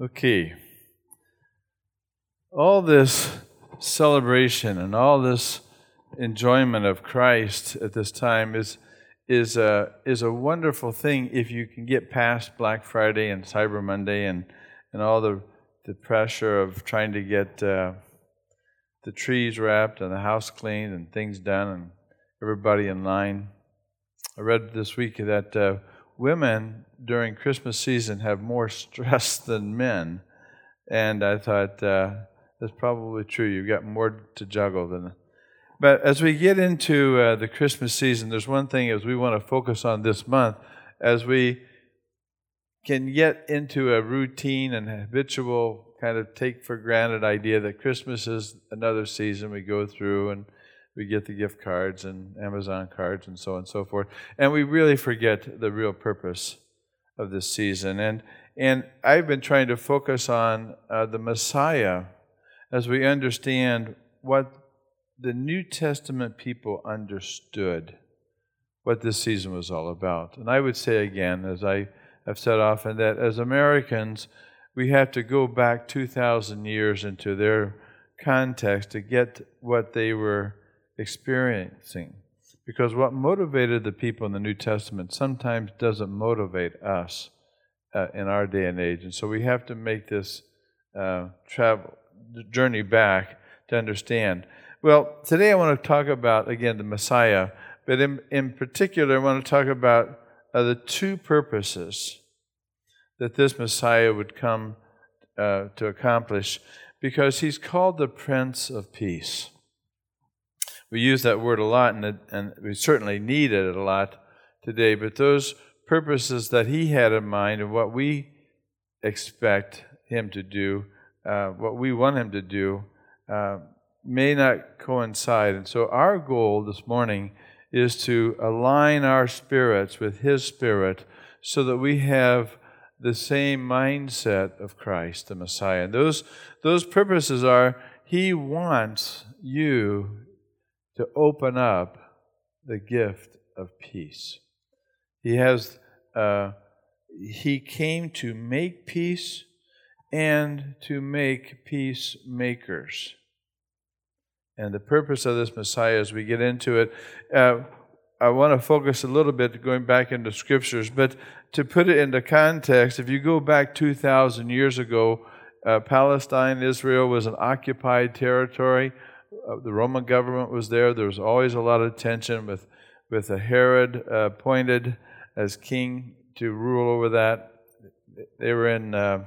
Okay. All this celebration and all this enjoyment of Christ at this time is is a is a wonderful thing if you can get past Black Friday and Cyber Monday and and all the the pressure of trying to get uh, the trees wrapped and the house cleaned and things done and everybody in line. I read this week that uh, women during Christmas season have more stress than men. And I thought, uh, that's probably true. You've got more to juggle than. But as we get into uh, the Christmas season, there's one thing as we want to focus on this month, as we can get into a routine and habitual kind of take for granted idea that Christmas is another season we go through and we get the gift cards and Amazon cards and so on and so forth. And we really forget the real purpose of this season. And, and I've been trying to focus on uh, the Messiah as we understand what the New Testament people understood what this season was all about. And I would say again, as I have said often, that as Americans, we have to go back 2,000 years into their context to get what they were experiencing. Because what motivated the people in the New Testament sometimes doesn't motivate us uh, in our day and age. And so we have to make this uh, travel journey back to understand. Well, today I want to talk about, again, the Messiah, but in, in particular, I want to talk about uh, the two purposes that this Messiah would come uh, to accomplish because he's called the Prince of Peace we use that word a lot, and, it, and we certainly need it a lot today. But those purposes that he had in mind and what we expect him to do, uh, what we want him to do, uh, may not coincide. And so, our goal this morning is to align our spirits with his spirit so that we have the same mindset of Christ, the Messiah. And those, those purposes are he wants you to open up the gift of peace. He has uh, he came to make peace and to make peacemakers. And the purpose of this Messiah, as we get into it, uh, I want to focus a little bit going back into scriptures, but to put it into context, if you go back 2,000 years ago, uh, Palestine, Israel was an occupied territory the Roman government was there. There was always a lot of tension with, with a Herod uh, appointed as king to rule over that. They were in, uh,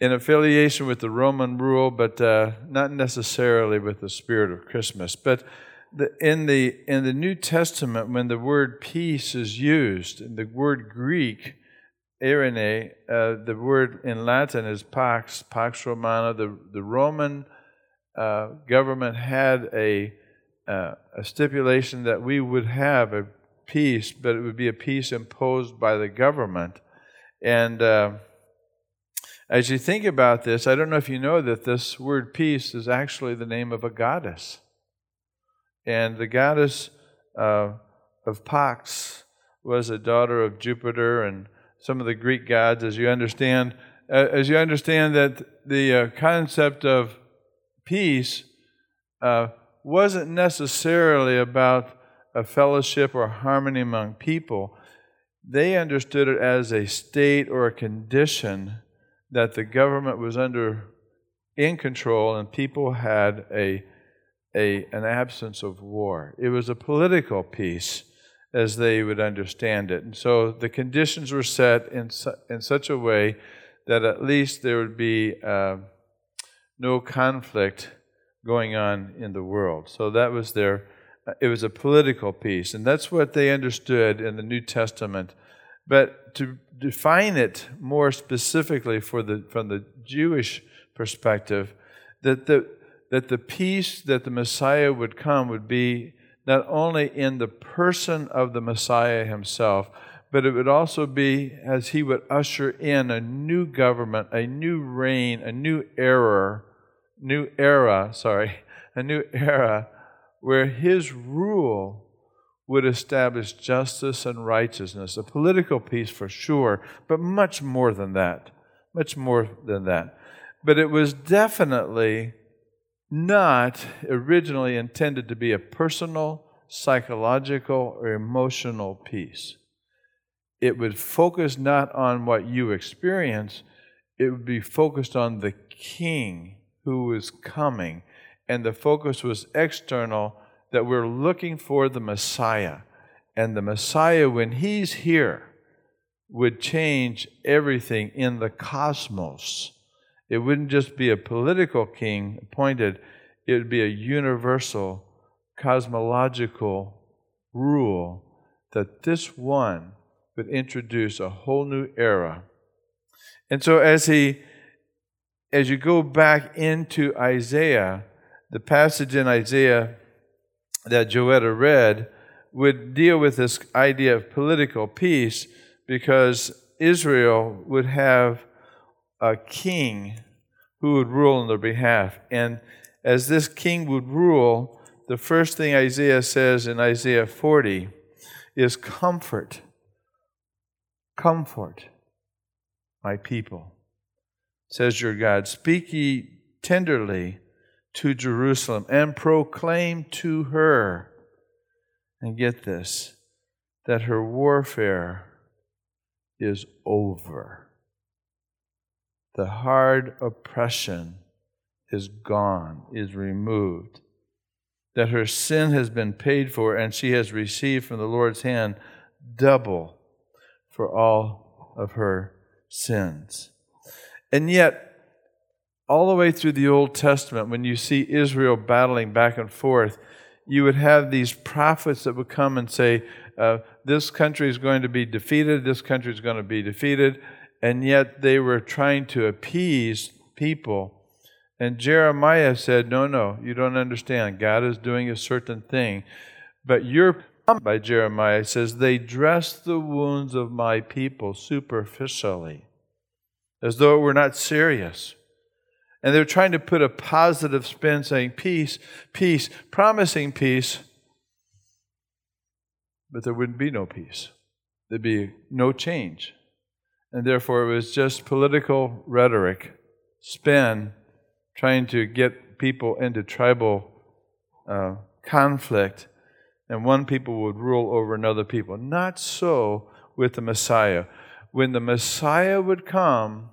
in affiliation with the Roman rule, but uh, not necessarily with the spirit of Christmas. But the, in, the, in the New Testament, when the word peace is used, the word Greek, eirene, uh, the word in Latin is pax, pax romana, the, the Roman uh, government had a, uh, a stipulation that we would have a peace, but it would be a peace imposed by the government. And uh, as you think about this, I don't know if you know that this word peace is actually the name of a goddess. And the goddess uh, of Pax was a daughter of Jupiter and some of the Greek gods, as you understand. Uh, as you understand that the uh, concept of peace uh, wasn't necessarily about a fellowship or harmony among people. They understood it as a state or a condition that the government was under in control and people had a, a, an absence of war. It was a political peace as they would understand it. And so the conditions were set in, su- in such a way that at least there would be. Uh, no conflict going on in the world. So that was their, uh, it was a political peace. And that's what they understood in the New Testament. But to define it more specifically for the, from the Jewish perspective, that the, that the peace that the Messiah would come would be not only in the person of the Messiah himself, but it would also be as he would usher in a new government, a new reign, a new era new era, sorry, a new era where his rule would establish justice and righteousness, a political peace for sure, but much more than that. much more than that. But it was definitely not originally intended to be a personal, psychological, or emotional peace. It would focus not on what you experience, it would be focused on the king who was coming. And the focus was external, that we're looking for the Messiah. And the Messiah, when he's here, would change everything in the cosmos. It wouldn't just be a political king appointed, it would be a universal, cosmological rule that this one would introduce a whole new era. And so as he as you go back into Isaiah, the passage in Isaiah that Joetta read would deal with this idea of political peace because Israel would have a king who would rule on their behalf. And as this king would rule, the first thing Isaiah says in Isaiah 40 is comfort. Comfort my people, says your God. Speak ye tenderly to Jerusalem and proclaim to her, and get this, that her warfare is over. The hard oppression is gone, is removed. That her sin has been paid for, and she has received from the Lord's hand double for all of her sins. And yet, all the way through the Old Testament, when you see Israel battling back and forth, you would have these prophets that would come and say, uh, This country is going to be defeated, this country is going to be defeated. And yet they were trying to appease people. And Jeremiah said, No, no, you don't understand. God is doing a certain thing. But you're by Jeremiah says, They dress the wounds of my people superficially, as though it were not serious. And they're trying to put a positive spin saying, Peace, peace, promising peace. But there wouldn't be no peace. There'd be no change. And therefore, it was just political rhetoric, spin, trying to get people into tribal uh, conflict and one people would rule over another people. Not so with the Messiah. When the Messiah would come,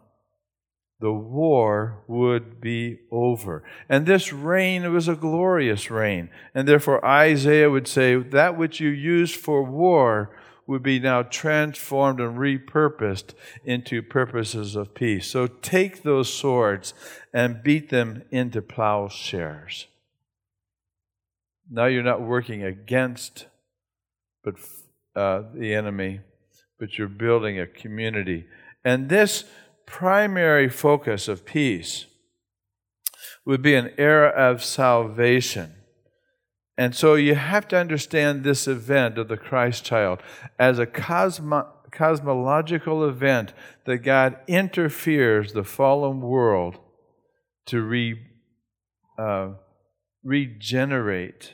the war would be over. And this reign was a glorious reign. And therefore, Isaiah would say, That which you used for war would be now transformed and repurposed into purposes of peace. So take those swords and beat them into plowshares. Now you're not working against but uh, the enemy, but you're building a community. And this primary focus of peace would be an era of salvation. And so you have to understand this event of the Christ child as a cosmo- cosmological event that God interferes the fallen world to re, uh, regenerate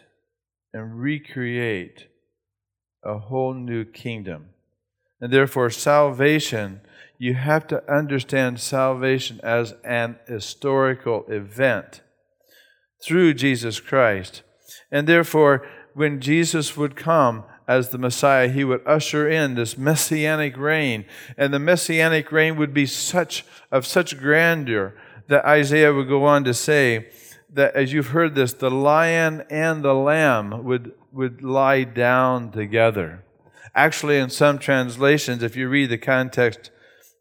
and recreate a whole new kingdom. And therefore, salvation, you have to understand salvation as an historical event through Jesus Christ. And therefore, when Jesus would come as the Messiah, he would usher in this messianic reign. And the messianic reign would be such of such grandeur that Isaiah would go on to say, that as you've heard this, the lion and the lamb would, would lie down together. Actually, in some translations, if you read the context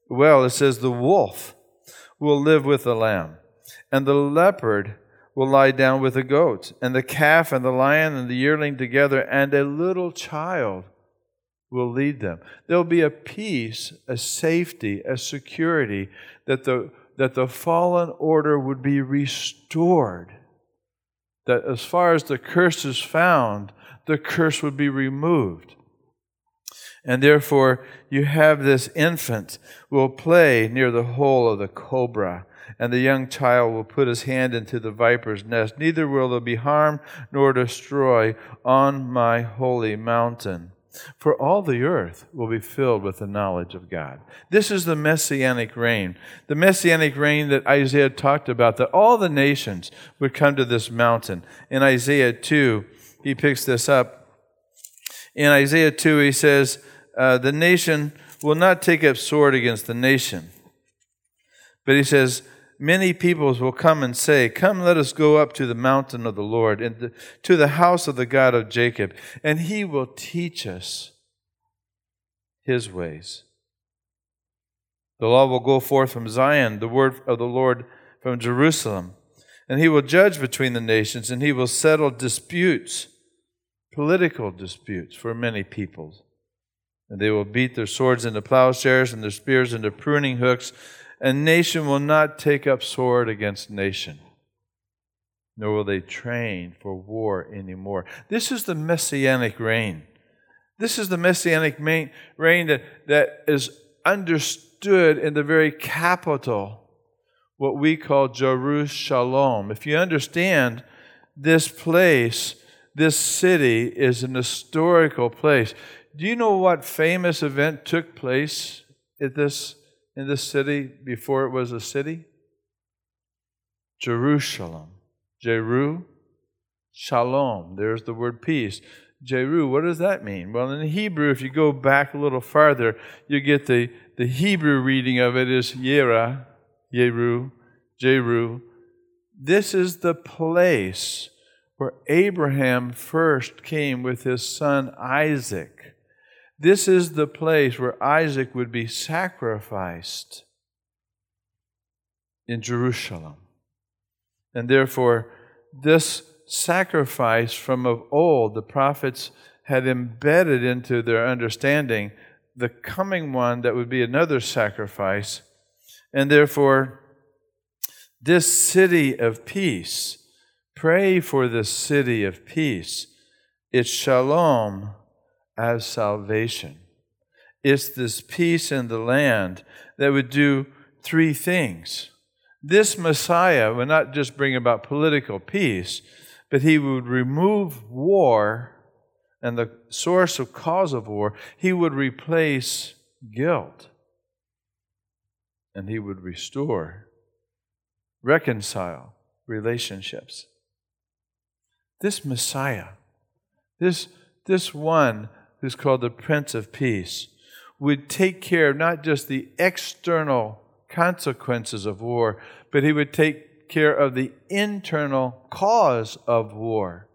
well, it says the wolf will live with the lamb, and the leopard will lie down with the goats, and the calf and the lion and the yearling together, and a little child will lead them. There'll be a peace, a safety, a security that the that the fallen order would be restored. That as far as the curse is found, the curse would be removed. And therefore, you have this infant will play near the hole of the cobra, and the young child will put his hand into the viper's nest. Neither will there be harm nor destroy on my holy mountain. for all the earth will be filled with the knowledge of God. This is the messianic reign, the messianic reign that Isaiah talked about, that all the nations would come to this mountain. In Isaiah 2, he picks this up. In Isaiah 2, he says, uh, The nation will not take up sword against the nation. But he says, many peoples will come and say, Come, let us go up to the mountain of the Lord, and to the house of the God of Jacob, and he will teach us his ways. The law will go forth from Zion, the word of the Lord from Jerusalem. And he will judge between the nations, and he will settle disputes, political disputes for many peoples. And they will beat their swords into plowshares and their spears into pruning hooks and nation will not take up sword against nation, nor will they train for war anymore. This is the messianic reign. This is the messianic reign that, that is understood in the very capital, what we call Jerusalem. If you understand this place, this city is an historical place. Do you know what famous event took place at this in this city before it was a city? Jerusalem. Jeru, shalom. There's the word peace. Jeru, what does that mean? Well, in Hebrew, if you go back a little farther, you get the, the Hebrew reading of it is Yera, Yeru, Jeru. This is the place where Abraham first came with his son Isaac. This is the place where Isaac would be sacrificed in Jerusalem. And therefore, this sacrifice from of old, the prophets had embedded into their understanding the coming one that would be another sacrifice. And therefore, this city of peace, pray for this city of peace. It's shalom as salvation. It's this peace in the land that would do three things. This Messiah would not just bring about political peace, but he would remove war and the source of cause of war. He would replace guilt and he would restore, reconcile relationships. This Messiah, this, this one who's called the Prince of Peace, would take care of not just the external consequences of war, but he would take care of the internal cause of war.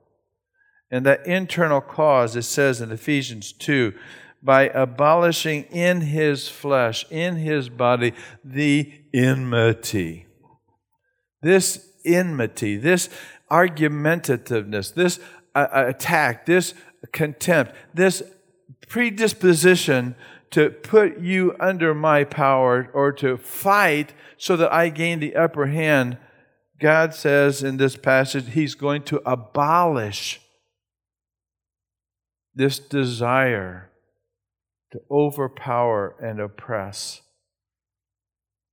And that internal cause, it says in Ephesians 2, by abolishing in his flesh, in his body, the enmity. This enmity, this argumentativeness, this uh, attack, this contempt, this predisposition to put you under my power or to fight so that I gain the upper hand, God says in this passage, He's going to abolish this desire to overpower and oppress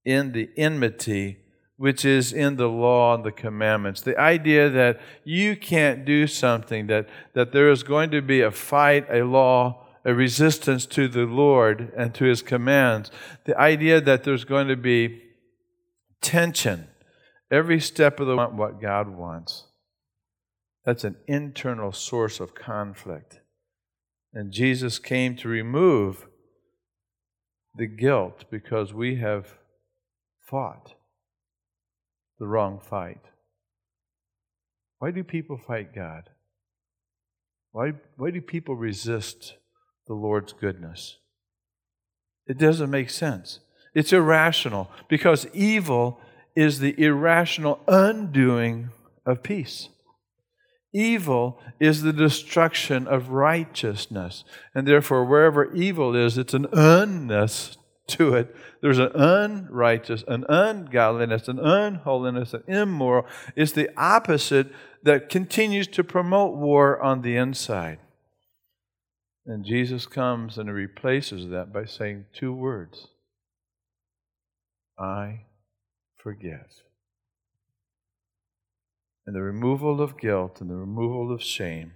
in the enmity which is in the law and the commandments. The idea that you can't do something, that, that there is going to be a fight, a law, a resistance to the Lord and to His commands. The idea that there's going to be tension every step of the way, what God wants. That's an internal source of conflict. And Jesus came to remove the guilt because we have fought the wrong fight. Why do people fight God? Why, why do people resist the Lord's goodness? It doesn't make sense. It's irrational because evil is the irrational undoing of peace. Evil is the destruction of righteousness. And therefore, wherever evil is, it's an unness to it. There's an unrighteous, an ungodliness, an unholiness, an immoral. It's the opposite that continues to promote war on the inside. And Jesus comes and replaces that by saying two words I forgive. And the removal of guilt and the removal of shame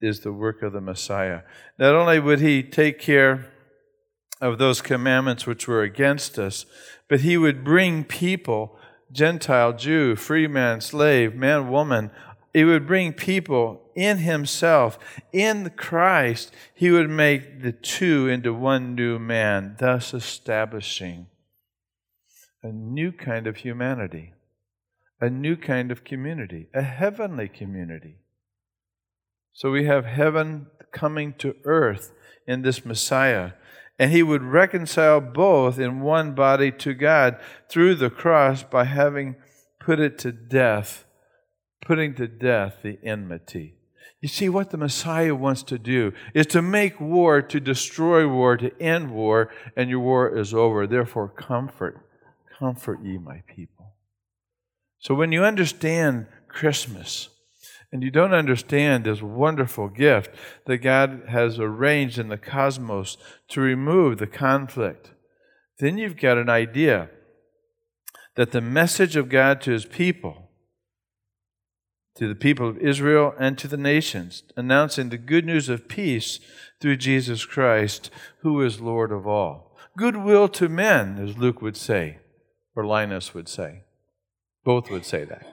is the work of the Messiah. Not only would he take care of those commandments which were against us, but he would bring people, Gentile, Jew, free man, slave, man, woman, he would bring people in himself, in Christ, he would make the two into one new man, thus establishing a new kind of humanity, a new kind of community, a heavenly community. So we have heaven coming to earth in this Messiah. And he would reconcile both in one body to God through the cross by having put it to death, putting to death the enmity. You see, what the Messiah wants to do is to make war, to destroy war, to end war, and your war is over. Therefore, comfort, comfort ye, my people. So when you understand Christmas, and you don't understand this wonderful gift that God has arranged in the cosmos to remove the conflict, then you've got an idea that the message of God to his people, to the people of Israel and to the nations, announcing the good news of peace through Jesus Christ, who is Lord of all. Goodwill to men, as Luke would say, or Linus would say. Both would say that.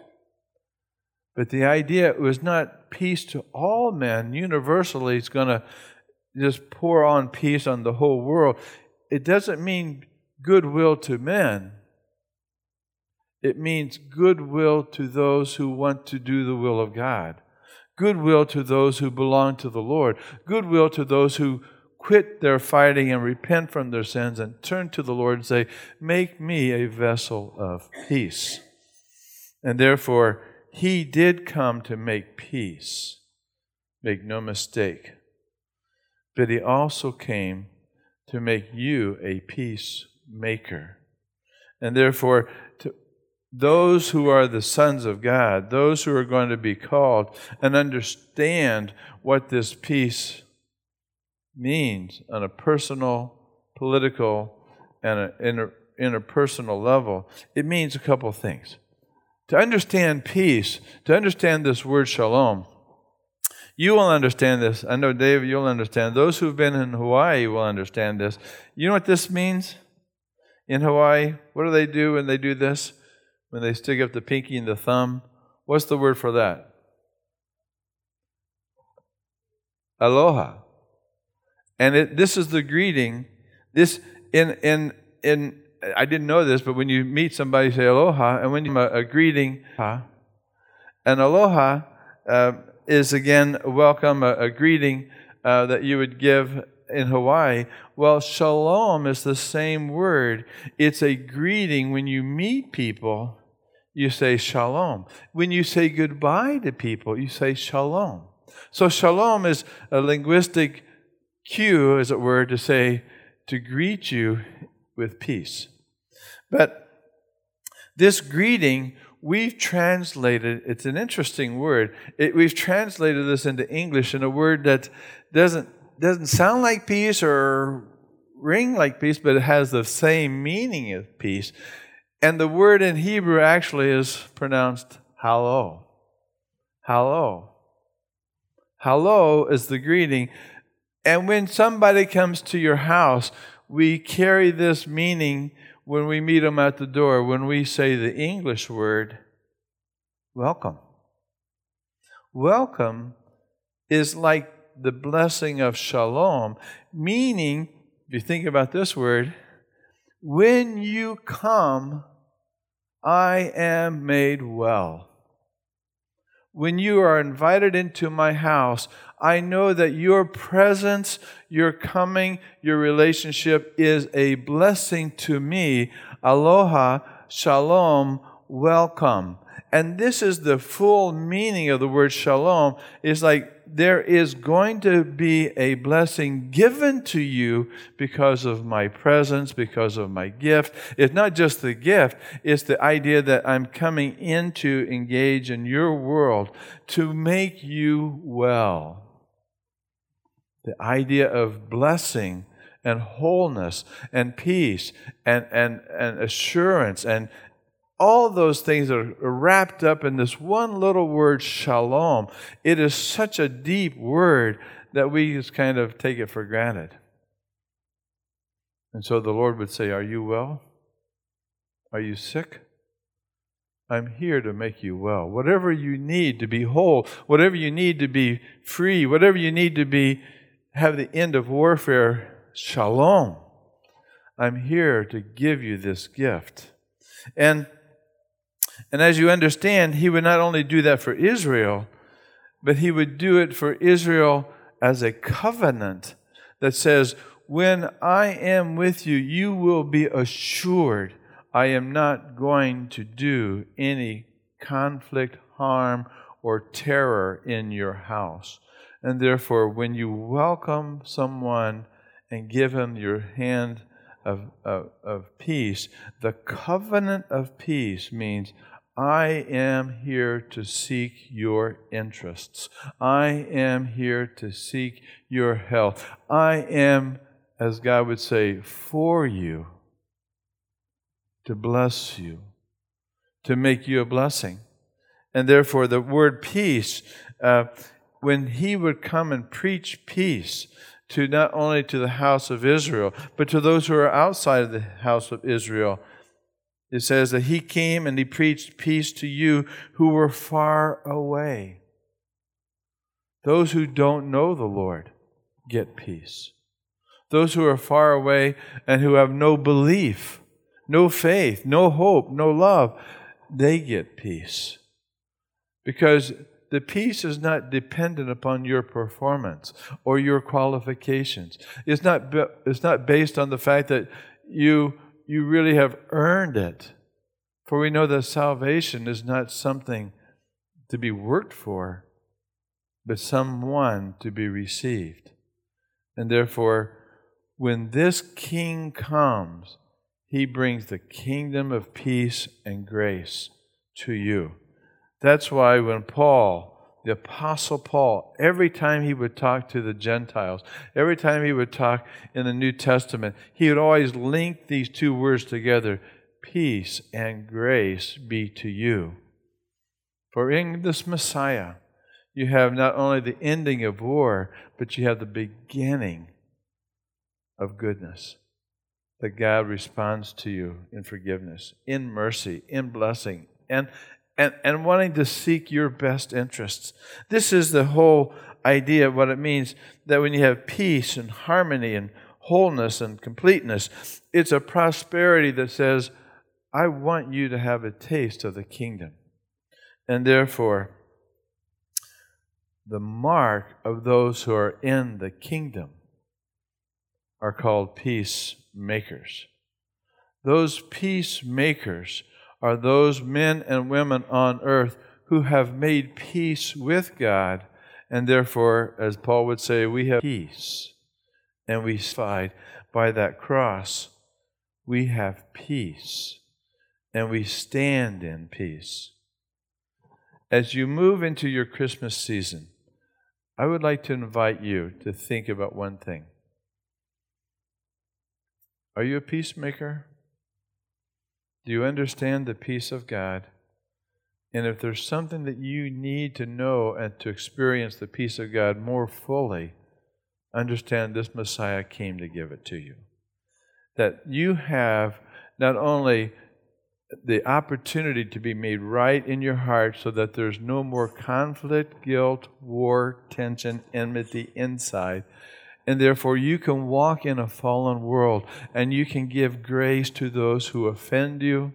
But the idea was not peace to all men universally, it's going to just pour on peace on the whole world. It doesn't mean goodwill to men. It means goodwill to those who want to do the will of God. Goodwill to those who belong to the Lord. Goodwill to those who quit their fighting and repent from their sins and turn to the Lord and say, Make me a vessel of peace. And therefore, he did come to make peace. Make no mistake. But he also came to make you a peacemaker. And therefore, those who are the sons of God, those who are going to be called and understand what this peace means on a personal, political, and a inter, interpersonal level, it means a couple of things. To understand peace, to understand this word shalom, you will understand this. I know, Dave, you'll understand. Those who've been in Hawaii will understand this. You know what this means? In Hawaii, what do they do when they do this? When they stick up the pinky and the thumb? What's the word for that? Aloha. And it, this is the greeting. This in in in I didn't know this, but when you meet somebody, say aloha, and when you a, a greeting, and aloha uh, is again a welcome, a, a greeting uh, that you would give in Hawaii. Well, shalom is the same word. It's a greeting when you meet people. You say shalom. When you say goodbye to people, you say shalom. So shalom is a linguistic cue, as it were, to say to greet you with peace. But this greeting, we've translated, it's an interesting word. It, we've translated this into English in a word that doesn't, doesn't sound like peace or ring like peace, but it has the same meaning of peace. And the word in Hebrew actually is pronounced hello. Hello. Hello is the greeting. And when somebody comes to your house, we carry this meaning when we meet them at the door, when we say the English word, welcome. Welcome is like the blessing of shalom, meaning, if you think about this word, when you come, I am made well. When you are invited into my house, I know that your presence, your coming, your relationship is a blessing to me. Aloha, shalom, welcome. And this is the full meaning of the word shalom. Is like there is going to be a blessing given to you because of my presence, because of my gift. It's not just the gift, it's the idea that I'm coming in to engage in your world to make you well. The idea of blessing and wholeness and peace and, and, and assurance and all those things are wrapped up in this one little word, shalom. It is such a deep word that we just kind of take it for granted. And so the Lord would say, Are you well? Are you sick? I'm here to make you well. Whatever you need to be whole, whatever you need to be free, whatever you need to be have the end of warfare, shalom. I'm here to give you this gift. And and as you understand, he would not only do that for Israel, but he would do it for Israel as a covenant that says, When I am with you, you will be assured I am not going to do any conflict, harm, or terror in your house. And therefore, when you welcome someone and give him your hand of, of, of peace, the covenant of peace means I am here to seek your interests. I am here to seek your health. I am, as God would say, for you to bless you, to make you a blessing. And therefore, the word peace, uh, when he would come and preach peace to not only to the house of Israel, but to those who are outside of the house of Israel, it says that he came and he preached peace to you who were far away. Those who don't know the Lord get peace. Those who are far away and who have no belief no faith, no hope, no love, they get peace. Because the peace is not dependent upon your performance or your qualifications. It's not, it's not based on the fact that you, you really have earned it. For we know that salvation is not something to be worked for, but someone to be received. And therefore, when this king comes, he brings the kingdom of peace and grace to you. That's why when Paul, the Apostle Paul, every time he would talk to the Gentiles, every time he would talk in the New Testament, he would always link these two words together peace and grace be to you. For in this Messiah, you have not only the ending of war, but you have the beginning of goodness that God responds to you in forgiveness, in mercy, in blessing, and, and, and wanting to seek your best interests. This is the whole idea of what it means that when you have peace and harmony and wholeness and completeness, it's a prosperity that says, I want you to have a taste of the kingdom. And therefore, the mark of those who are in the kingdom are called peacemakers. Those peacemakers are those men and women on earth who have made peace with God, and therefore, as Paul would say, we have peace. And we fight by that cross, we have peace, and we stand in peace. As you move into your Christmas season, I would like to invite you to think about one thing. Are you a peacemaker? Do you understand the peace of God? And if there's something that you need to know and to experience the peace of God more fully, understand this Messiah came to give it to you. That you have not only the opportunity to be made right in your heart so that there's no more conflict, guilt, war, tension, enmity inside, and therefore, you can walk in a fallen world and you can give grace to those who offend you,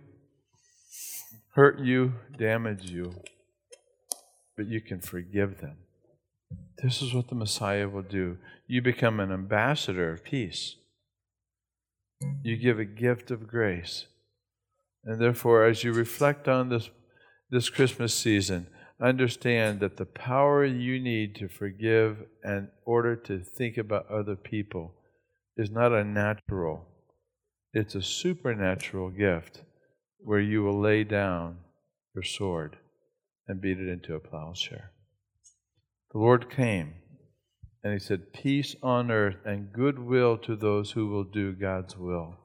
hurt you, damage you, but you can forgive them. This is what the Messiah will do. You become an ambassador of peace. You give a gift of grace. And therefore, as you reflect on this, this Christmas season, understand that the power you need to forgive in order to think about other people is not a natural, it's a supernatural gift where you will lay down your sword and beat it into a plowshare. The Lord came and he said, Peace on earth and goodwill to those who will do God's will.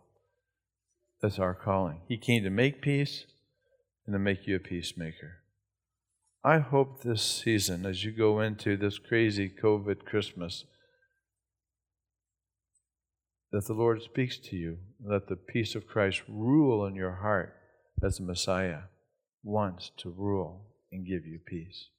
That's our calling. He came to make peace, and to make you a peacemaker. I hope this season, as you go into this crazy COVID Christmas, that the Lord speaks to you, that the peace of Christ rule in your heart as the Messiah wants to rule and give you peace.